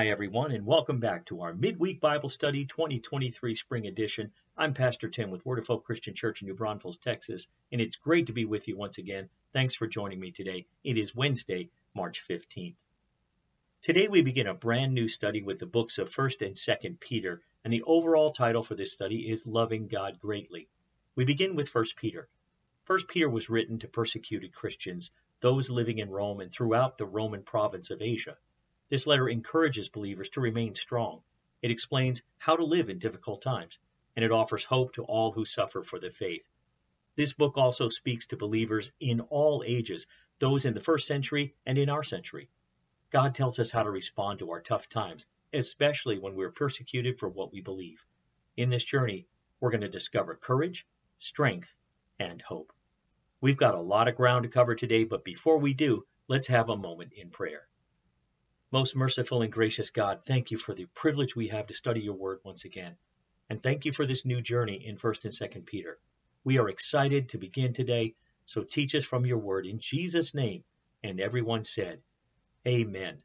Hi, everyone, and welcome back to our Midweek Bible Study 2023 Spring Edition. I'm Pastor Tim with Word of Hope Christian Church in New Braunfels, Texas, and it's great to be with you once again. Thanks for joining me today. It is Wednesday, March 15th. Today we begin a brand new study with the books of 1st and 2nd Peter, and the overall title for this study is Loving God Greatly. We begin with 1st Peter. 1st Peter was written to persecuted Christians, those living in Rome and throughout the Roman province of Asia. This letter encourages believers to remain strong. It explains how to live in difficult times, and it offers hope to all who suffer for the faith. This book also speaks to believers in all ages, those in the first century and in our century. God tells us how to respond to our tough times, especially when we're persecuted for what we believe. In this journey, we're going to discover courage, strength, and hope. We've got a lot of ground to cover today, but before we do, let's have a moment in prayer. Most merciful and gracious God, thank you for the privilege we have to study your word once again. And thank you for this new journey in 1st and 2nd Peter. We are excited to begin today, so teach us from your word in Jesus' name. And everyone said, Amen.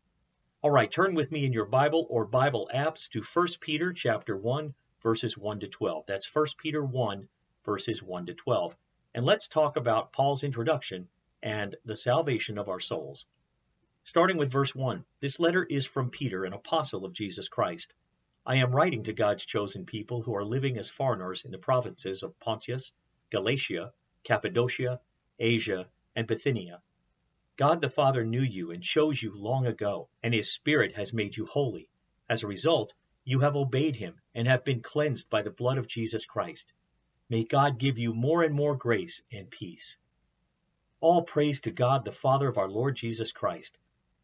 All right, turn with me in your Bible or Bible apps to 1 Peter chapter 1 verses 1 to 12. That's 1 Peter 1 verses 1 to 12. And let's talk about Paul's introduction and the salvation of our souls. Starting with verse 1, this letter is from Peter, an apostle of Jesus Christ. I am writing to God's chosen people who are living as foreigners in the provinces of Pontus, Galatia, Cappadocia, Asia, and Bithynia. God the Father knew you and chose you long ago, and his Spirit has made you holy. As a result, you have obeyed him and have been cleansed by the blood of Jesus Christ. May God give you more and more grace and peace. All praise to God the Father of our Lord Jesus Christ.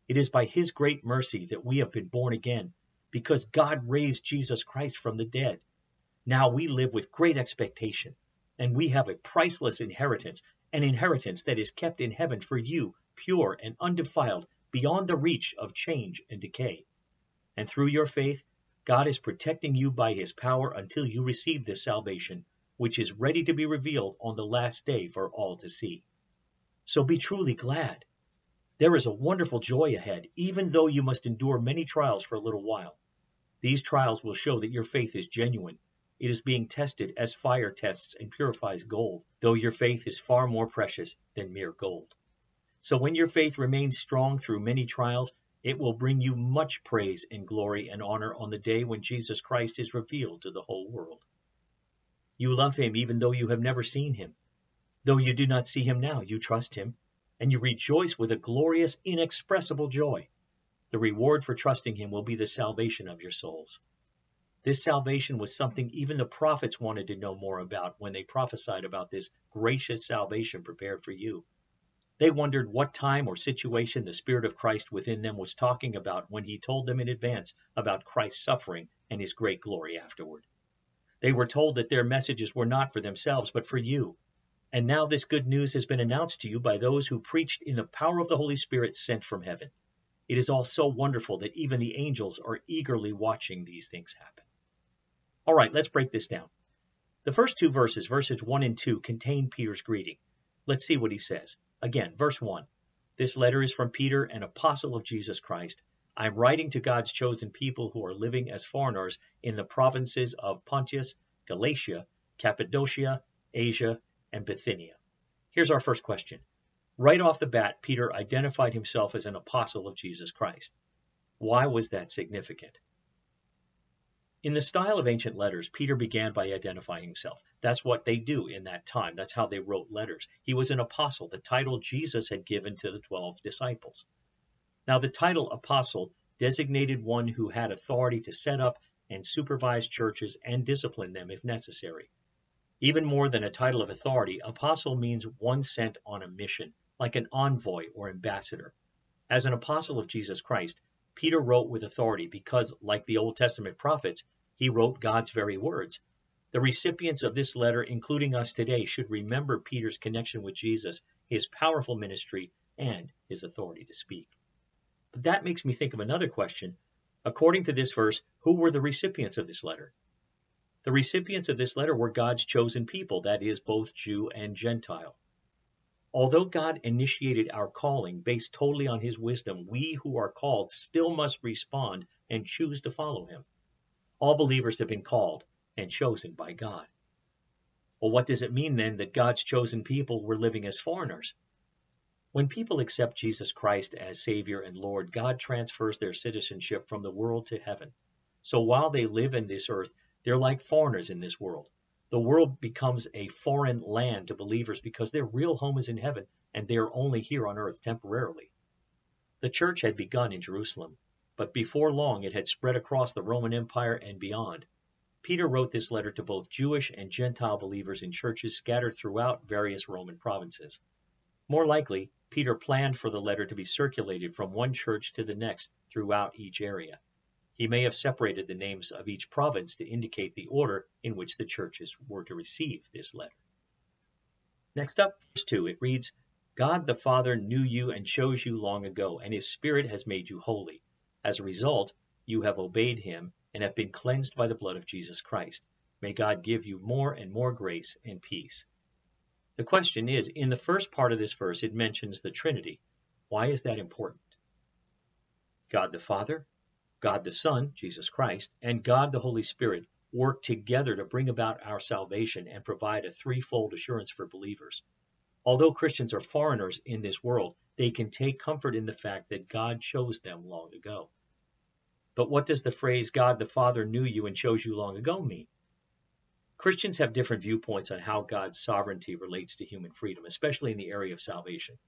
It is by His great mercy that we have been born again, because God raised Jesus Christ from the dead. Now we live with great expectation, and we have a priceless inheritance, an inheritance that is kept in heaven for you, pure and undefiled, beyond the reach of change and decay. And through your faith, God is protecting you by His power until you receive this salvation, which is ready to be revealed on the last day for all to see. So be truly glad there is a wonderful joy ahead, even though you must endure many trials for a little while. These trials will show that your faith is genuine. It is being tested as fire tests and purifies gold, though your faith is far more precious than mere gold. So when your faith remains strong through many trials, it will bring you much praise and glory and honor on the day when Jesus Christ is revealed to the whole world. You love him even though you have never seen him. Though you do not see him now, you trust him and you rejoice with a glorious, inexpressible joy. The reward for trusting Him will be the salvation of your souls. This salvation was something even the prophets wanted to know more about when they prophesied about this gracious salvation prepared for you. They wondered what time or situation the Spirit of Christ within them was talking about when He told them in advance about Christ's suffering and His great glory afterward. They were told that their messages were not for themselves, but for you, and now this good news has been announced to you by those who preached in the power of the Holy Spirit sent from heaven. It is all so wonderful that even the angels are eagerly watching these things happen. All right, let's break this down. The first two verses, verses 1 and 2, contain Peter's greeting. Let's see what he says. Again, verse 1. This letter is from Peter, an apostle of Jesus Christ. I am writing to God's chosen people who are living as foreigners in the provinces of Pontus, Galatia, Cappadocia, Asia, and Bithynia. Here's our first question. Right off the bat, Peter identified himself as an apostle of Jesus Christ. Why was that significant? In the style of ancient letters, Peter began by identifying himself. That's what they do in that time. That's how they wrote letters. He was an apostle, the title Jesus had given to the 12 disciples. Now, the title apostle designated one who had authority to set up and supervise churches and discipline them if necessary. Even more than a title of authority, apostle means one sent on a mission, like an envoy or ambassador. As an apostle of Jesus Christ, Peter wrote with authority because, like the Old Testament prophets, he wrote God's very words. The recipients of this letter, including us today, should remember Peter's connection with Jesus, his powerful ministry, and his authority to speak. But that makes me think of another question. According to this verse, who were the recipients of this letter? The recipients of this letter were God's chosen people, that is, both Jew and Gentile. Although God initiated our calling based totally on His wisdom, we who are called still must respond and choose to follow him. All believers have been called and chosen by God. Well, what does it mean then that God's chosen people were living as foreigners? When people accept Jesus Christ as Savior and Lord, God transfers their citizenship from the world to heaven. So while they live in this earth, they're like foreigners in this world. The world becomes a foreign land to believers because their real home is in heaven and they are only here on earth temporarily. The church had begun in Jerusalem, but before long it had spread across the Roman Empire and beyond. Peter wrote this letter to both Jewish and Gentile believers in churches scattered throughout various Roman provinces. More likely, Peter planned for the letter to be circulated from one church to the next throughout each area. He may have separated the names of each province to indicate the order in which the churches were to receive this letter. Next up, verse 2, it reads, God the Father knew you and chose you long ago, and his Spirit has made you holy. As a result, you have obeyed him and have been cleansed by the blood of Jesus Christ. May God give you more and more grace and peace. The question is, in the first part of this verse, it mentions the Trinity. Why is that important? God the Father, God the Son, Jesus Christ, and God the Holy Spirit work together to bring about our salvation and provide a threefold assurance for believers. Although Christians are foreigners in this world, they can take comfort in the fact that God chose them long ago. But what does the phrase God the Father knew you and chose you long ago mean? Christians have different viewpoints on how God's sovereignty relates to human freedom, especially in the area of salvation.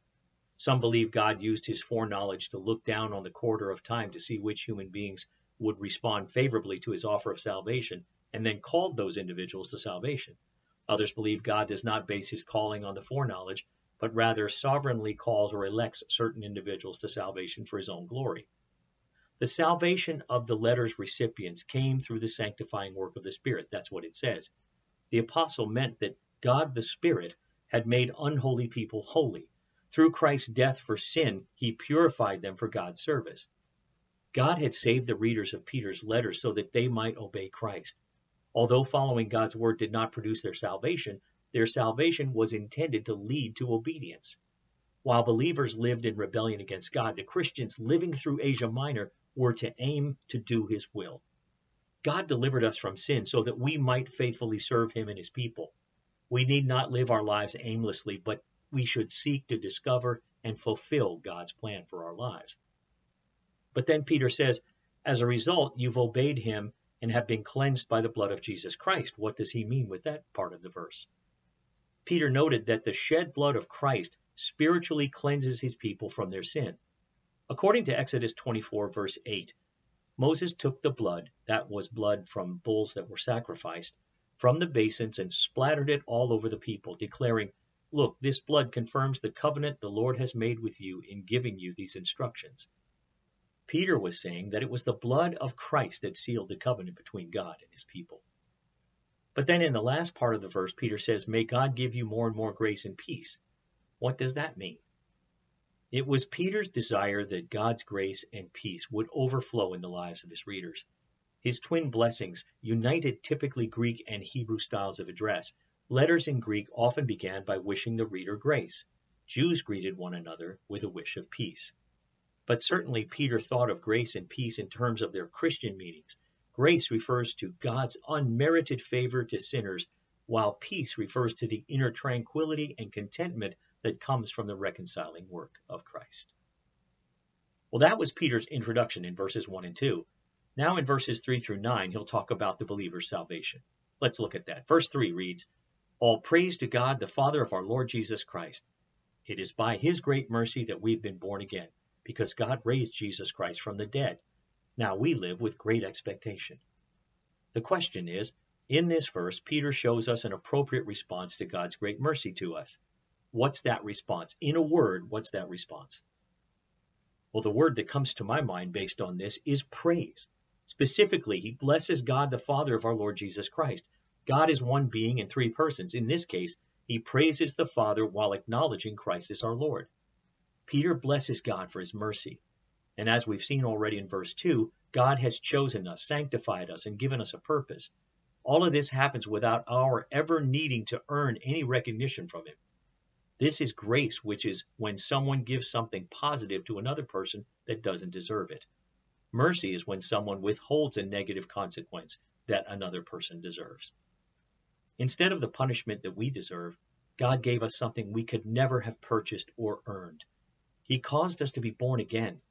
Some believe God used his foreknowledge to look down on the corridor of time to see which human beings would respond favorably to his offer of salvation, and then called those individuals to salvation. Others believe God does not base his calling on the foreknowledge, but rather sovereignly calls or elects certain individuals to salvation for his own glory. The salvation of the letter's recipients came through the sanctifying work of the Spirit. That's what it says the apostle meant that God the Spirit had made unholy people holy. Through Christ's death for sin, he purified them for God's service. God had saved the readers of Peter's letter so that they might obey Christ. Although following God's word did not produce their salvation, their salvation was intended to lead to obedience. While believers lived in rebellion against God, the Christians living through Asia Minor were to aim to do his will. God delivered us from sin so that we might faithfully serve him and his people. We need not live our lives aimlessly, but we should seek to discover and fulfill God's plan for our lives. But then Peter says, as a result, you've obeyed him and have been cleansed by the blood of Jesus Christ. What does he mean with that part of the verse? Peter noted that the shed blood of Christ spiritually cleanses his people from their sin. According to Exodus 24, verse 8, Moses took the blood, that was blood from bulls that were sacrificed, from the basins and splattered it all over the people, declaring, Look, this blood confirms the covenant the Lord has made with you in giving you these instructions. Peter was saying that it was the blood of Christ that sealed the covenant between God and his people. But then in the last part of the verse, Peter says, May God give you more and more grace and peace. What does that mean? It was Peter's desire that God's grace and peace would overflow in the lives of his readers. His twin blessings united typically Greek and Hebrew styles of address. Letters in Greek often began by wishing the reader grace. Jews greeted one another with a wish of peace. But certainly Peter thought of grace and peace in terms of their Christian meanings. Grace refers to God's unmerited favor to sinners, while peace refers to the inner tranquility and contentment that comes from the reconciling work of Christ. Well, that was Peter's introduction in verses 1 and 2. Now, in verses 3 through 9, he'll talk about the believer's salvation. Let's look at that. Verse 3 reads All praise to God, the Father of our Lord Jesus Christ. It is by his great mercy that we've been born again, because God raised Jesus Christ from the dead. Now we live with great expectation. The question is in this verse, Peter shows us an appropriate response to God's great mercy to us. What's that response? In a word, what's that response? Well, the word that comes to my mind based on this is praise. Specifically, he blesses God the Father of our Lord Jesus Christ. God is one being in three persons. In this case, he praises the Father while acknowledging Christ as our Lord. Peter blesses God for his mercy. And as we've seen already in verse 2, God has chosen us, sanctified us, and given us a purpose. All of this happens without our ever needing to earn any recognition from him. This is grace, which is when someone gives something positive to another person that doesn't deserve it. Mercy is when someone withholds a negative consequence that another person deserves. Instead of the punishment that we deserve, God gave us something we could never have purchased or earned. He caused us to be born again.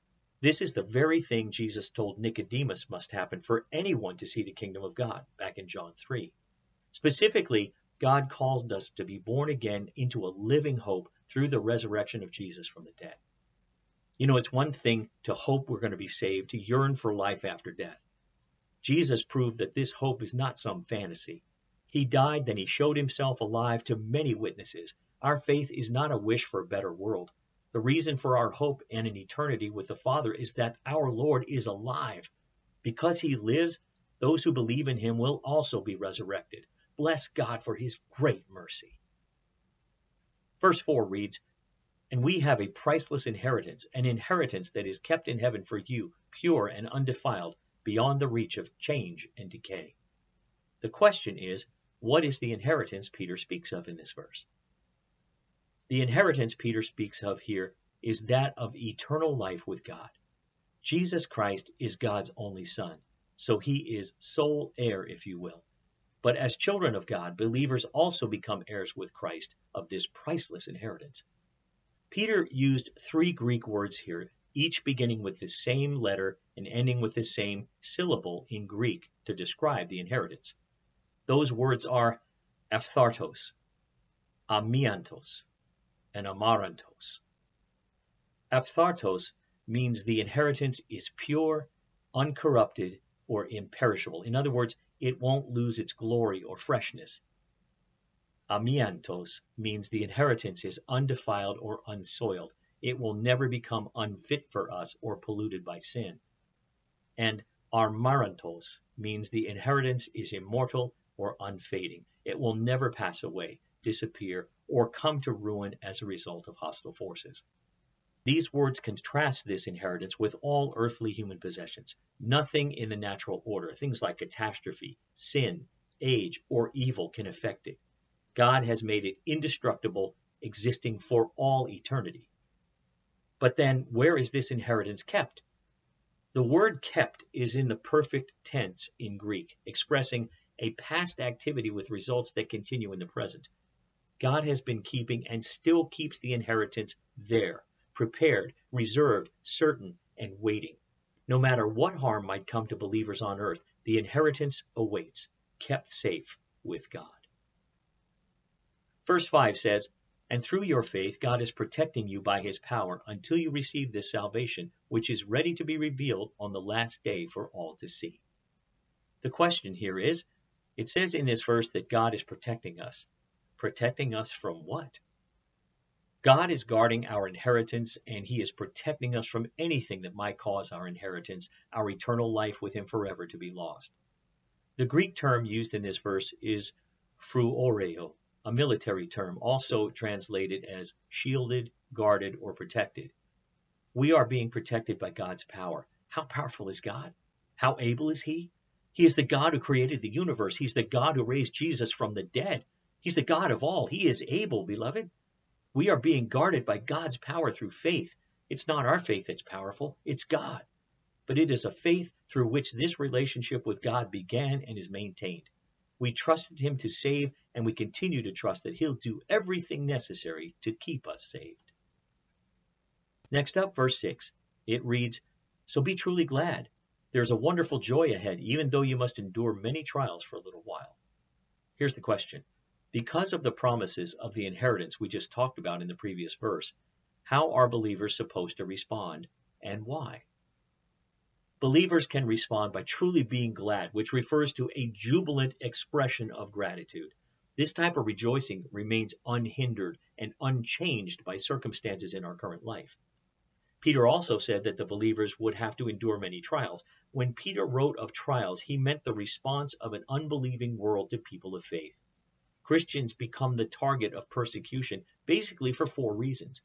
This is the very thing Jesus told Nicodemus must happen for anyone to see the kingdom of God, back in John 3. Specifically, God called us to be born again into a living hope through the resurrection of Jesus from the dead. You know, it's one thing to hope we're going to be saved, to yearn for life after death. Jesus proved that this hope is not some fantasy. He died, then he showed himself alive to many witnesses. Our faith is not a wish for a better world. The reason for our hope and an eternity with the Father is that our Lord is alive. Because he lives, those who believe in him will also be resurrected. Bless God for his great mercy. Verse 4 reads, And we have a priceless inheritance, an inheritance that is kept in heaven for you, pure and undefiled, beyond the reach of change and decay. The question is, what is the inheritance Peter speaks of in this verse? The inheritance Peter speaks of here is that of eternal life with God. Jesus Christ is God's only Son, so he is sole heir, if you will. But as children of God, believers also become heirs with Christ of this priceless inheritance. Peter used three Greek words here, each beginning with the same letter and ending with the same syllable in Greek to describe the inheritance. Those words are aphthartos, amiantos, and amarantos. Aphthartos means the inheritance is pure, uncorrupted, or imperishable. In other words, it won't lose its glory or freshness. Amiantos means the inheritance is undefiled or unsoiled. It will never become unfit for us or polluted by sin. And amarantos means the inheritance is immortal or unfading. It will never pass away, disappear, or come to ruin as a result of hostile forces. These words contrast this inheritance with all earthly human possessions. Nothing in the natural order, things like catastrophe, sin, age, or evil can affect it. God has made it indestructible, existing for all eternity. But then, where is this inheritance kept? The word kept is in the perfect tense in Greek, expressing a past activity with results that continue in the present. God has been keeping and still keeps the inheritance there prepared, reserved, certain, and waiting. No matter what harm might come to believers on earth, the inheritance awaits, kept safe with God. Verse 5 says, And through your faith, God is protecting you by his power until you receive this salvation, which is ready to be revealed on the last day for all to see. The question here is it says in this verse that God is protecting us. Protecting us from what? God is guarding our inheritance and He is protecting us from anything that might cause our inheritance, our eternal life with Him forever, to be lost. The Greek term used in this verse is phroureo, a military term, also translated as shielded, guarded, or protected. We are being protected by God's power. How powerful is God? How able is He? He is the God who created the universe. He's the God who raised Jesus from the dead. He's the God of all. He is able, beloved. We are being guarded by God's power through faith. It's not our faith that's powerful, it's God. But it is a faith through which this relationship with God began and is maintained. We trusted Him to save, and we continue to trust that He'll do everything necessary to keep us saved. Next up, verse 6. It reads, So be truly glad. There's a wonderful joy ahead, even though you must endure many trials for a little while. Here's the question because of the promises of the inheritance we just talked about in the previous verse, how are believers supposed to respond and why? Believers can respond by truly being glad, which refers to a jubilant expression of gratitude. This type of rejoicing remains unhindered and unchanged by circumstances in our current life. Peter also said that the believers would have to endure many trials. When Peter wrote of trials, he meant the response of an unbelieving world to people of faith. Christians become the target of persecution basically for four reasons.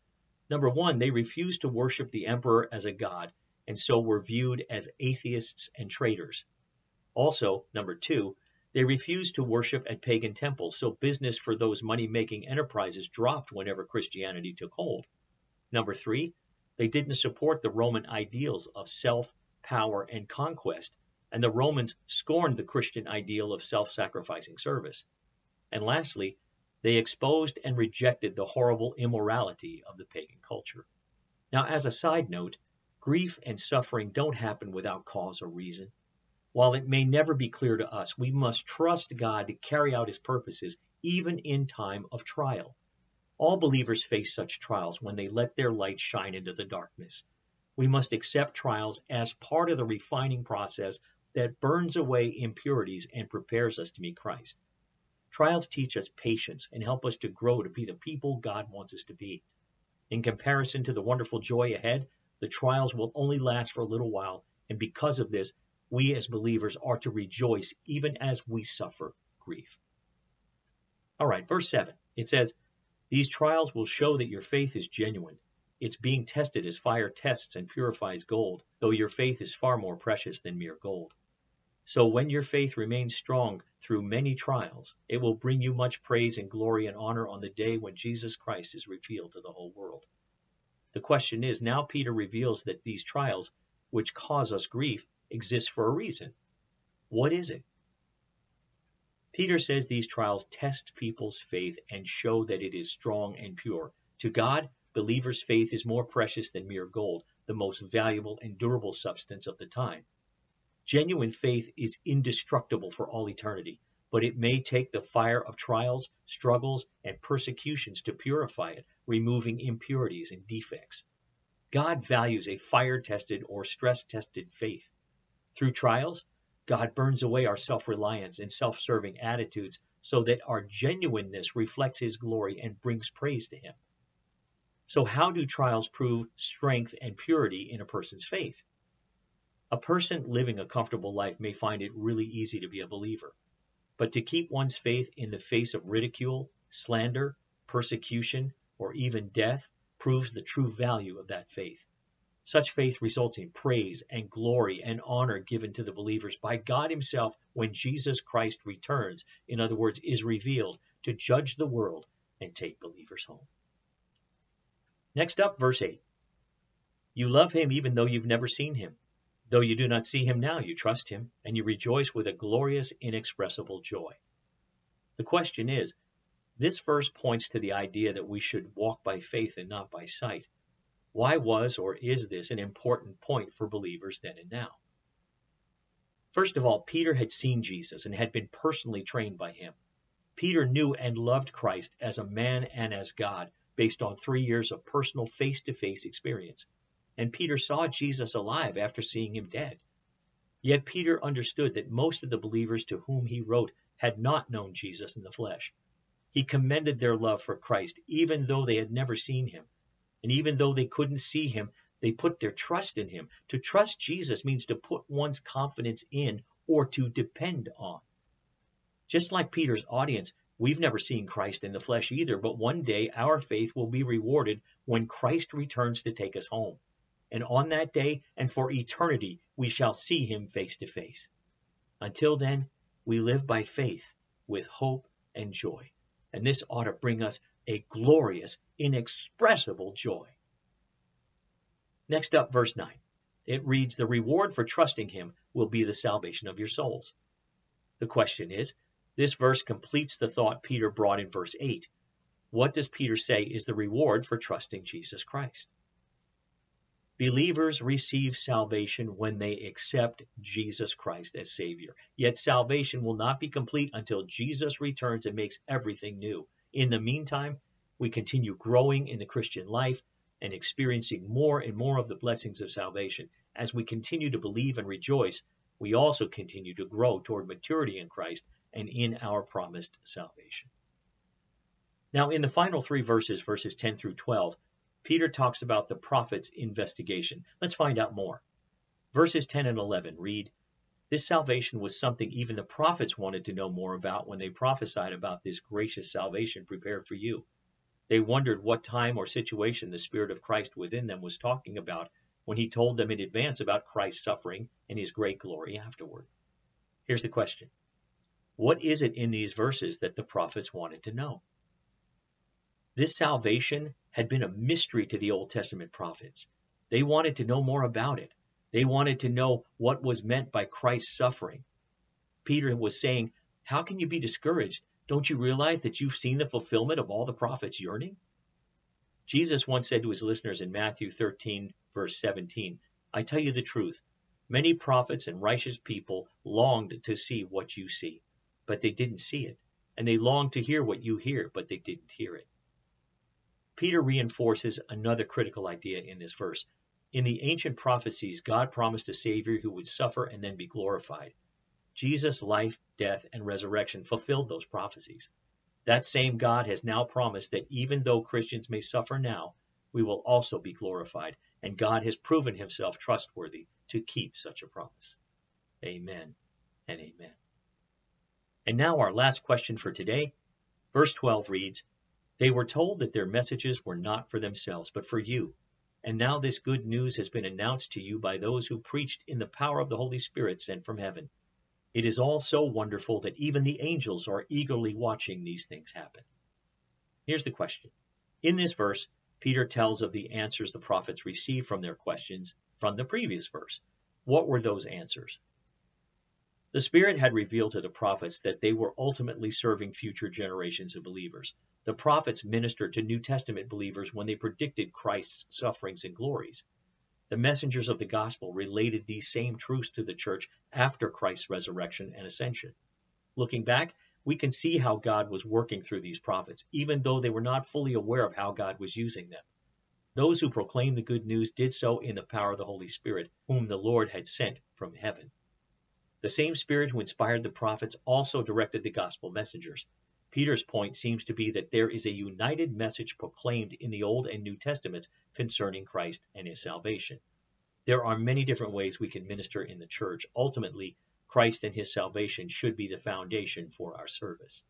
Number one, they refused to worship the emperor as a god, and so were viewed as atheists and traitors. Also, number two, they refused to worship at pagan temples, so business for those money making enterprises dropped whenever Christianity took hold. Number three, they didn't support the Roman ideals of self, power, and conquest, and the Romans scorned the Christian ideal of self sacrificing service. And lastly, they exposed and rejected the horrible immorality of the pagan culture. Now, as a side note, grief and suffering don't happen without cause or reason. While it may never be clear to us, we must trust God to carry out his purposes even in time of trial. All believers face such trials when they let their light shine into the darkness. We must accept trials as part of the refining process that burns away impurities and prepares us to meet Christ. Trials teach us patience and help us to grow to be the people God wants us to be. In comparison to the wonderful joy ahead, the trials will only last for a little while, and because of this, we as believers are to rejoice even as we suffer grief. All right, verse 7. It says, These trials will show that your faith is genuine. It's being tested as fire tests and purifies gold, though your faith is far more precious than mere gold. So when your faith remains strong through many trials, it will bring you much praise and glory and honor on the day when Jesus Christ is revealed to the whole world. The question is now Peter reveals that these trials, which cause us grief, exist for a reason. What is it? Peter says these trials test people's faith and show that it is strong and pure. To God, believers' faith is more precious than mere gold, the most valuable and durable substance of the time. Genuine faith is indestructible for all eternity, but it may take the fire of trials, struggles, and persecutions to purify it, removing impurities and defects. God values a fire tested or stress tested faith. Through trials, God burns away our self reliance and self serving attitudes so that our genuineness reflects His glory and brings praise to Him. So, how do trials prove strength and purity in a person's faith? A person living a comfortable life may find it really easy to be a believer. But to keep one's faith in the face of ridicule, slander, persecution, or even death proves the true value of that faith. Such faith results in praise and glory and honor given to the believers by God Himself when Jesus Christ returns, in other words, is revealed to judge the world and take believers home. Next up, verse 8. You love Him even though you've never seen Him. Though you do not see him now, you trust him, and you rejoice with a glorious, inexpressible joy. The question is this verse points to the idea that we should walk by faith and not by sight. Why was or is this an important point for believers then and now? First of all, Peter had seen Jesus and had been personally trained by him. Peter knew and loved Christ as a man and as God based on three years of personal face to face experience and Peter saw Jesus alive after seeing him dead. Yet Peter understood that most of the believers to whom he wrote had not known Jesus in the flesh. He commended their love for Christ, even though they had never seen him. And even though they couldn't see him, they put their trust in him. To trust Jesus means to put one's confidence in or to depend on. Just like Peter's audience, we've never seen Christ in the flesh either, but one day our faith will be rewarded when Christ returns to take us home and on that day and for eternity we shall see him face to face. Until then, we live by faith with hope and joy. And this ought to bring us a glorious, inexpressible joy. Next up, verse 9. It reads, The reward for trusting him will be the salvation of your souls. The question is, this verse completes the thought Peter brought in verse 8. What does Peter say is the reward for trusting Jesus Christ? Believers receive salvation when they accept Jesus Christ as Savior. Yet salvation will not be complete until Jesus returns and makes everything new. In the meantime, we continue growing in the Christian life and experiencing more and more of the blessings of salvation. As we continue to believe and rejoice, we also continue to grow toward maturity in Christ and in our promised salvation. Now, in the final three verses, verses 10 through 12, Peter talks about the prophet's investigation. Let's find out more. Verses 10 and 11 read, This salvation was something even the prophets wanted to know more about when they prophesied about this gracious salvation prepared for you. They wondered what time or situation the Spirit of Christ within them was talking about when he told them in advance about Christ's suffering and his great glory afterward. Here's the question What is it in these verses that the prophets wanted to know? This salvation had been a mystery to the Old Testament prophets. They wanted to know more about it. They wanted to know what was meant by Christ's suffering. Peter was saying, How can you be discouraged? Don't you realize that you've seen the fulfillment of all the prophets' yearning? Jesus once said to his listeners in Matthew 13, verse 17, I tell you the truth. Many prophets and righteous people longed to see what you see, but they didn't see it. And they longed to hear what you hear, but they didn't hear it. Peter reinforces another critical idea in this verse. In the ancient prophecies, God promised a Savior who would suffer and then be glorified. Jesus' life, death, and resurrection fulfilled those prophecies. That same God has now promised that even though Christians may suffer now, we will also be glorified, and God has proven himself trustworthy to keep such a promise. Amen and amen. And now our last question for today. Verse 12 reads, They were told that their messages were not for themselves, but for you. And now this good news has been announced to you by those who preached in the power of the Holy Spirit sent from heaven. It is all so wonderful that even the angels are eagerly watching these things happen. Here's the question. In this verse, Peter tells of the answers the prophets received from their questions from the previous verse. What were those answers? The Spirit had revealed to the prophets that they were ultimately serving future generations of believers. The prophets ministered to New Testament believers when they predicted Christ's sufferings and glories. The messengers of the gospel related these same truths to the church after Christ's resurrection and ascension. Looking back, we can see how God was working through these prophets, even though they were not fully aware of how God was using them. Those who proclaimed the good news did so in the power of the Holy Spirit, whom the Lord had sent from heaven. The same Spirit who inspired the prophets also directed the gospel messengers. Peter's point seems to be that there is a united message proclaimed in the Old and New Testaments concerning Christ and his salvation. There are many different ways we can minister in the church. Ultimately, Christ and his salvation should be the foundation for our service.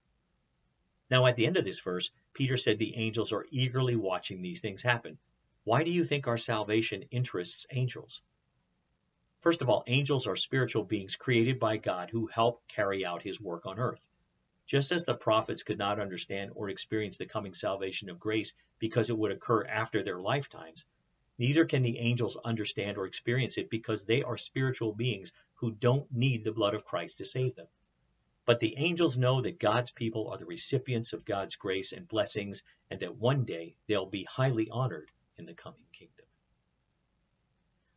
Now, at the end of this verse, Peter said the angels are eagerly watching these things happen. Why do you think our salvation interests angels? First of all, angels are spiritual beings created by God who help carry out his work on earth. Just as the prophets could not understand or experience the coming salvation of grace because it would occur after their lifetimes, neither can the angels understand or experience it because they are spiritual beings who don't need the blood of Christ to save them. But the angels know that God's people are the recipients of God's grace and blessings, and that one day they'll be highly honored in the coming kingdom.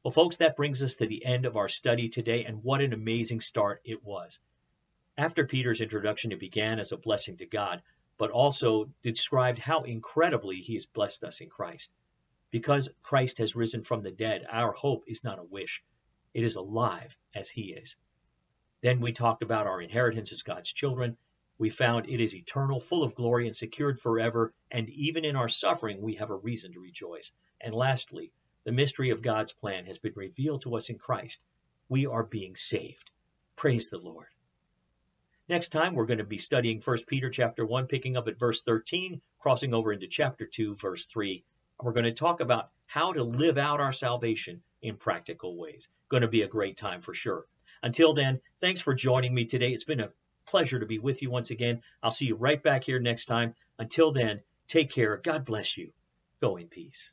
Well, folks, that brings us to the end of our study today, and what an amazing start it was. After Peter's introduction, it began as a blessing to God, but also described how incredibly he has blessed us in Christ. Because Christ has risen from the dead, our hope is not a wish. It is alive as he is. Then we talked about our inheritance as God's children. We found it is eternal, full of glory, and secured forever. And even in our suffering, we have a reason to rejoice. And lastly, the mystery of God's plan has been revealed to us in Christ. We are being saved. Praise the Lord. Next time we're going to be studying 1 Peter chapter 1 picking up at verse 13, crossing over into chapter 2 verse 3. We're going to talk about how to live out our salvation in practical ways. Going to be a great time for sure. Until then, thanks for joining me today. It's been a pleasure to be with you once again. I'll see you right back here next time. Until then, take care. God bless you. Go in peace.